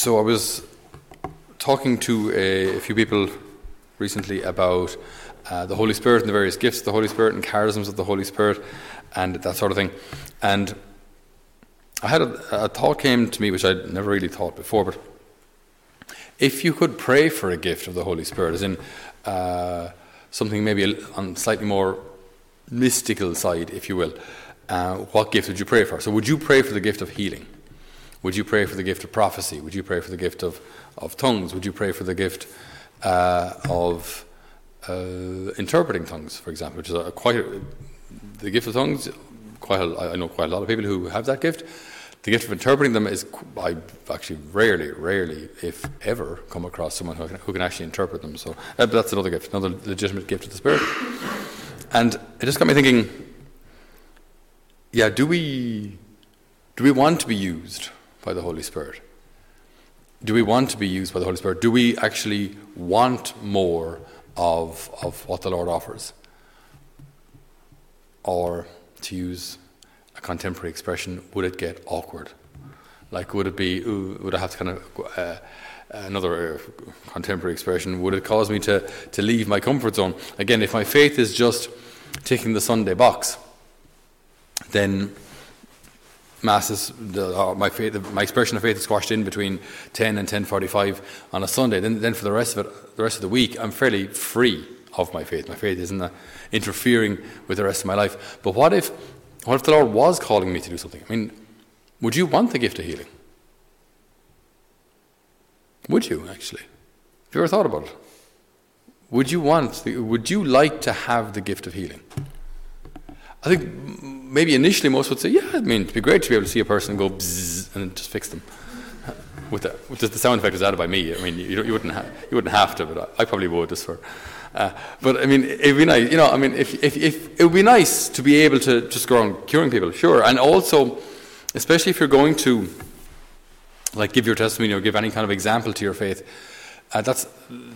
So I was talking to a, a few people recently about uh, the Holy Spirit and the various gifts of the Holy Spirit and charisms of the Holy Spirit and that sort of thing. And I had a, a thought came to me which I'd never really thought before, but if you could pray for a gift of the Holy Spirit, as in uh, something maybe on slightly more mystical side, if you will, uh, what gift would you pray for? So, would you pray for the gift of healing? Would you pray for the gift of prophecy? Would you pray for the gift of, of tongues? Would you pray for the gift uh, of uh, interpreting tongues, for example, which is a, quite a, the gift of tongues? Quite a, I know quite a lot of people who have that gift. The gift of interpreting them is, I actually rarely, rarely, if ever, come across someone who can, who can actually interpret them. So uh, that's another gift, another legitimate gift of the Spirit. And it just got me thinking yeah, do we, do we want to be used by the Holy Spirit? Do we want to be used by the Holy Spirit? Do we actually want more of, of what the Lord offers? Or, to use a contemporary expression, would it get awkward? Like, would it be, would I have to kind of, uh, another uh, contemporary expression, would it cause me to, to leave my comfort zone? Again, if my faith is just ticking the Sunday box, then masses, the, uh, my, faith, my expression of faith is squashed in between 10 and 10.45 on a Sunday. Then, then for the rest of it, the rest of the week, I'm fairly free of my faith. My faith isn't uh, interfering with the rest of my life. But what if, what if the Lord was calling me to do something? I mean, would you want the gift of healing? Would you, actually? Have you ever thought about it? Would you want, would you like to have the gift of healing? I think maybe initially most would say, yeah, I mean, it'd be great to be able to see a person go bzzz and just fix them. With the, with the sound effect was added by me. I mean, you, you wouldn't ha- you wouldn't have to, but I, I probably would just for. Uh, but I mean, it'd be nice, you know. I mean, if, if, if it would be nice to be able to just go around curing people, sure, and also, especially if you're going to, like, give your testimony or give any kind of example to your faith. Uh, that's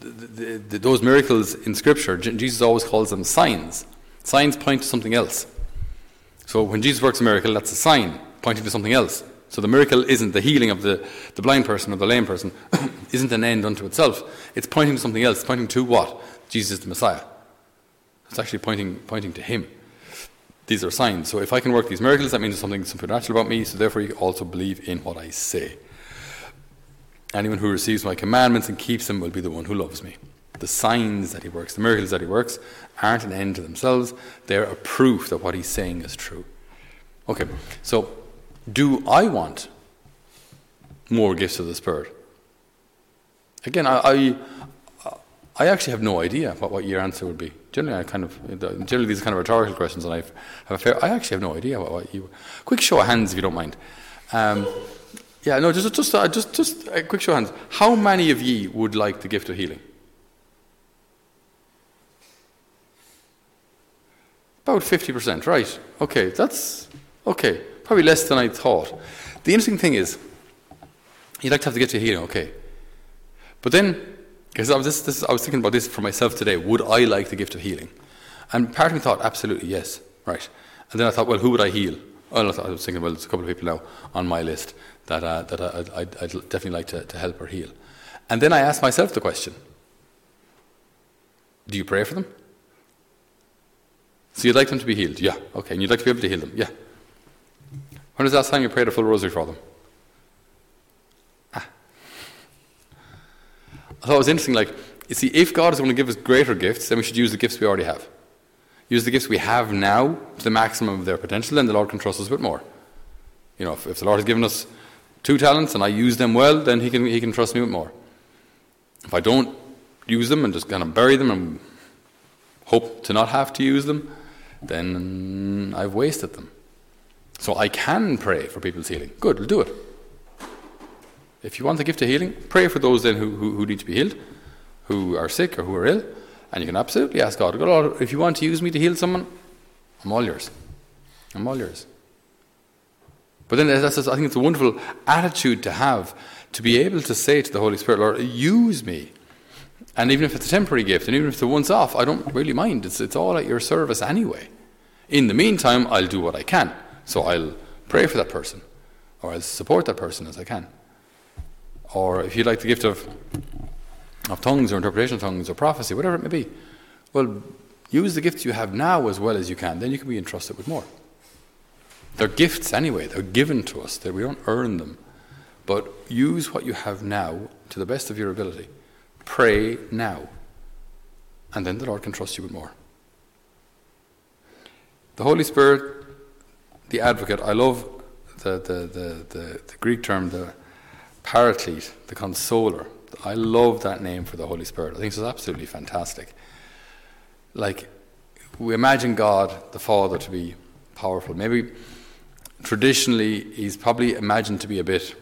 the, the, those miracles in Scripture. Jesus always calls them signs. Signs point to something else. So when Jesus works a miracle, that's a sign pointing to something else. So the miracle isn't the healing of the, the blind person or the lame person, isn't an end unto itself. It's pointing to something else, pointing to what? Jesus the Messiah. It's actually pointing, pointing to Him. These are signs. So if I can work these miracles, that means there's something supernatural about me, so therefore you also believe in what I say. Anyone who receives my commandments and keeps them will be the one who loves me. The signs that he works, the miracles that he works, aren't an end to themselves. They're a proof that what he's saying is true. Okay, so do I want more gifts of the Spirit? Again, I, I, I actually have no idea what, what your answer would be. Generally, I kind of generally these are kind of rhetorical questions, and I've, a fair. I actually have no idea what, what you. Quick show of hands, if you don't mind. Um, yeah, no, just just uh, just just a quick show of hands. How many of ye would like the gift of healing? About 50%, right. Okay, that's okay. Probably less than I thought. The interesting thing is, you'd like to have to get to healing, okay. But then, because I was, this, this, I was thinking about this for myself today, would I like the gift of healing? And part of me thought, absolutely, yes, right. And then I thought, well, who would I heal? Well, I was thinking, well, there's a couple of people now on my list that, uh, that I, would definitely like to, to help or heal. And then I asked myself the question do you pray for them? So you'd like them to be healed? Yeah. Okay. And you'd like to be able to heal them? Yeah. When was the last time you prayed a full rosary for them? Ah. I thought it was interesting, like, you see, if God is going to give us greater gifts, then we should use the gifts we already have. Use the gifts we have now to the maximum of their potential, and the Lord can trust us with more. You know, if, if the Lord has given us two talents and I use them well, then he can, he can trust me with more. If I don't use them and just kind of bury them and hope to not have to use them, then I've wasted them. So I can pray for people's healing. Good, we'll do it. If you want the gift of healing, pray for those then who, who, who need to be healed, who are sick or who are ill, and you can absolutely ask God, God, if you want to use me to heal someone, I'm all yours. I'm all yours. But then that's, I think it's a wonderful attitude to have to be able to say to the Holy Spirit, Lord, use me and even if it's a temporary gift, and even if it's a once off, I don't really mind. It's, it's all at your service anyway. In the meantime, I'll do what I can. So I'll pray for that person, or I'll support that person as I can. or if you like the gift of, of tongues or interpretation of tongues or prophecy, whatever it may be, well, use the gifts you have now as well as you can. Then you can be entrusted with more. They're gifts anyway, they're given to us, we don't earn them. But use what you have now to the best of your ability. Pray now. And then the Lord can trust you with more. The Holy Spirit, the advocate, I love the, the, the, the, the Greek term, the paraclete, the consoler. I love that name for the Holy Spirit. I think it's absolutely fantastic. Like, we imagine God, the Father, to be powerful. Maybe traditionally he's probably imagined to be a bit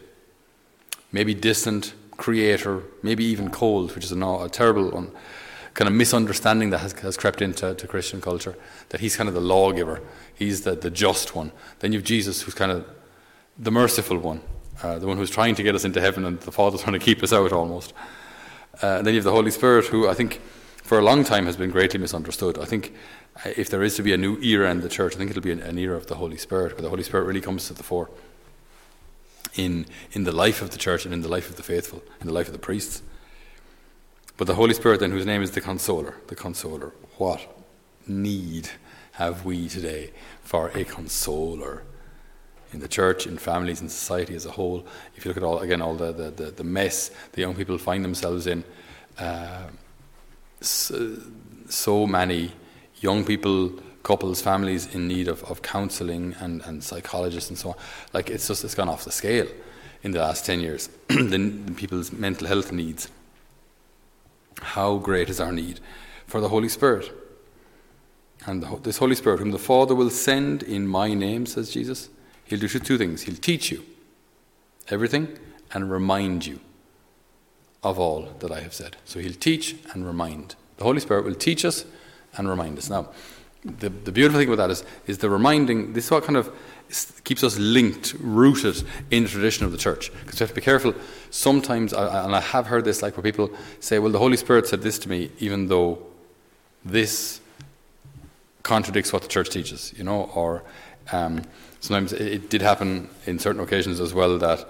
maybe distant, creator, maybe even cold, which is a, a terrible one, kind of misunderstanding that has, has crept into Christian culture, that he's kind of the lawgiver, he's the, the just one. Then you have Jesus, who's kind of the merciful one, uh, the one who's trying to get us into heaven, and the Father's trying to keep us out almost. Uh, and then you have the Holy Spirit, who I think for a long time has been greatly misunderstood. I think uh, if there is to be a new era in the church, I think it'll be an, an era of the Holy Spirit, where the Holy Spirit really comes to the fore in, in the life of the church and in the life of the faithful, in the life of the priests. But the Holy Spirit, then, whose name is the Consoler, the Consoler, what need have we today for a Consoler? in the church, in families, in society as a whole. If you look at all again all the the, the, the mess the young people find themselves in, uh, so, so, many young people, couples, families in need of, of counselling and, and psychologists and so on. Like it's just it's gone off the scale in the last ten years. the, the people's mental health needs. How great is our need for the Holy Spirit? And the, this Holy Spirit, whom the Father will send in my name, says Jesus, He'll do two things. He'll teach you everything and remind you of all that I have said. So he'll teach and remind. The Holy Spirit will teach us and remind us. Now, the, the beautiful thing about that is, is the reminding, this is what kind of keeps us linked, rooted in the tradition of the church. Because we have to be careful. Sometimes, and I have heard this, like where people say, well, the Holy Spirit said this to me, even though this contradicts what the church teaches, you know, or um, sometimes it did happen in certain occasions as well that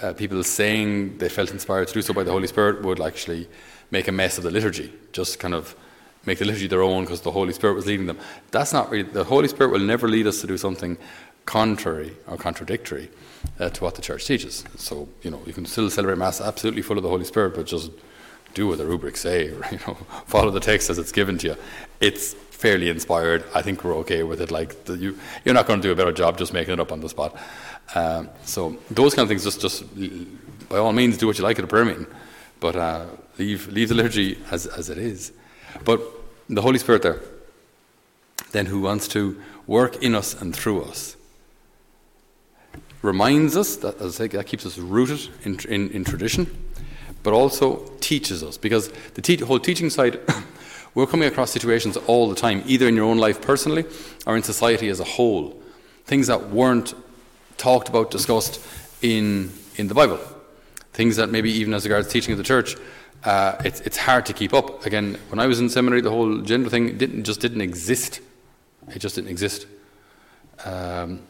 uh, people saying they felt inspired to do so by the Holy Spirit would actually make a mess of the liturgy, just kind of make the liturgy their own because the Holy Spirit was leading them. That's not really, the Holy Spirit will never lead us to do something contrary or contradictory uh, to what the church teaches. So, you know, you can still celebrate Mass absolutely full of the Holy Spirit, but just do what the rubrics say, or, you know, follow the text as it's given to you. It's fairly inspired. I think we're okay with it. Like the, you, you're not going to do a better job just making it up on the spot. Um, so those kind of things, just just by all means, do what you like at a prayer meeting, but uh, leave leave the liturgy as as it is. But the Holy Spirit there, then who wants to work in us and through us, reminds us that as I say, that keeps us rooted in in, in tradition, but also teaches us because the te- whole teaching side. We're coming across situations all the time, either in your own life personally or in society as a whole. Things that weren't talked about, discussed in, in the Bible. Things that maybe even as regards teaching of the church, uh, it's, it's hard to keep up. Again, when I was in seminary, the whole gender thing didn't, just didn't exist. It just didn't exist. Um,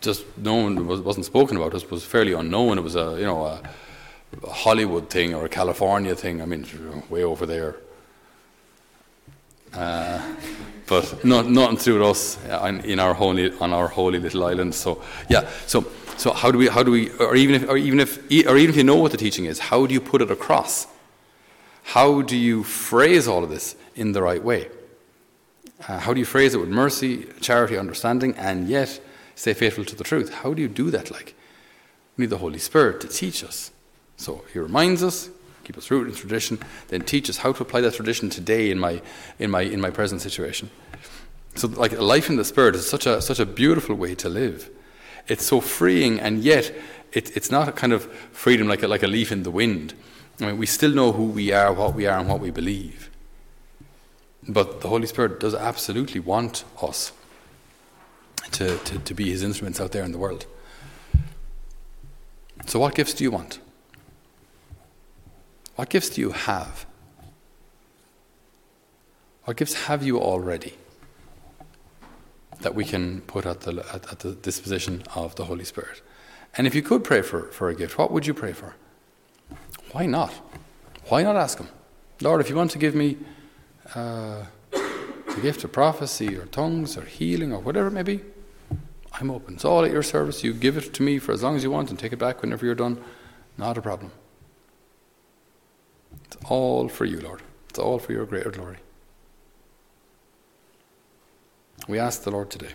just no one was, wasn't spoken about. It was fairly unknown. It was a you know a, Hollywood thing or a California thing. I mean, way over there. Uh, but not, to do us in our holy, on our holy little island. So, yeah, so, so how do we, how do we, or even if, or even if, or even if you know what the teaching is, how do you put it across? How do you phrase all of this in the right way? Uh, how do you phrase it with mercy, charity, understanding, and yet stay faithful to the truth? How do you do that? Like, we need the Holy Spirit to teach us. So he reminds us, keep us rooted in tradition, then teach us how to apply that tradition today in my, in my, in my present situation. So, like life in the Spirit is such a, such a beautiful way to live. It's so freeing, and yet it, it's not a kind of freedom like a, like a leaf in the wind. I mean, we still know who we are, what we are, and what we believe. But the Holy Spirit does absolutely want us to, to, to be His instruments out there in the world. So, what gifts do you want? What gifts do you have? What gifts have you already that we can put at the, at, at the disposition of the Holy Spirit? And if you could pray for, for a gift, what would you pray for? Why not? Why not ask Him, Lord, if you want to give me uh, the gift of prophecy or tongues or healing or whatever it may be, I'm open. It's all at your service. You give it to me for as long as you want and take it back whenever you're done. Not a problem. It's all for you, Lord. It's all for your greater glory. We ask the Lord today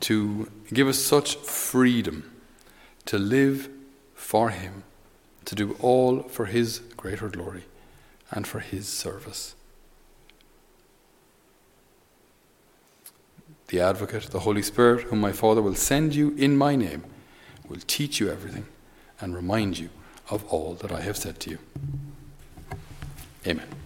to give us such freedom to live for Him, to do all for His greater glory and for His service. The Advocate, the Holy Spirit, whom my Father will send you in my name, will teach you everything and remind you of all that I have said to you. Amen.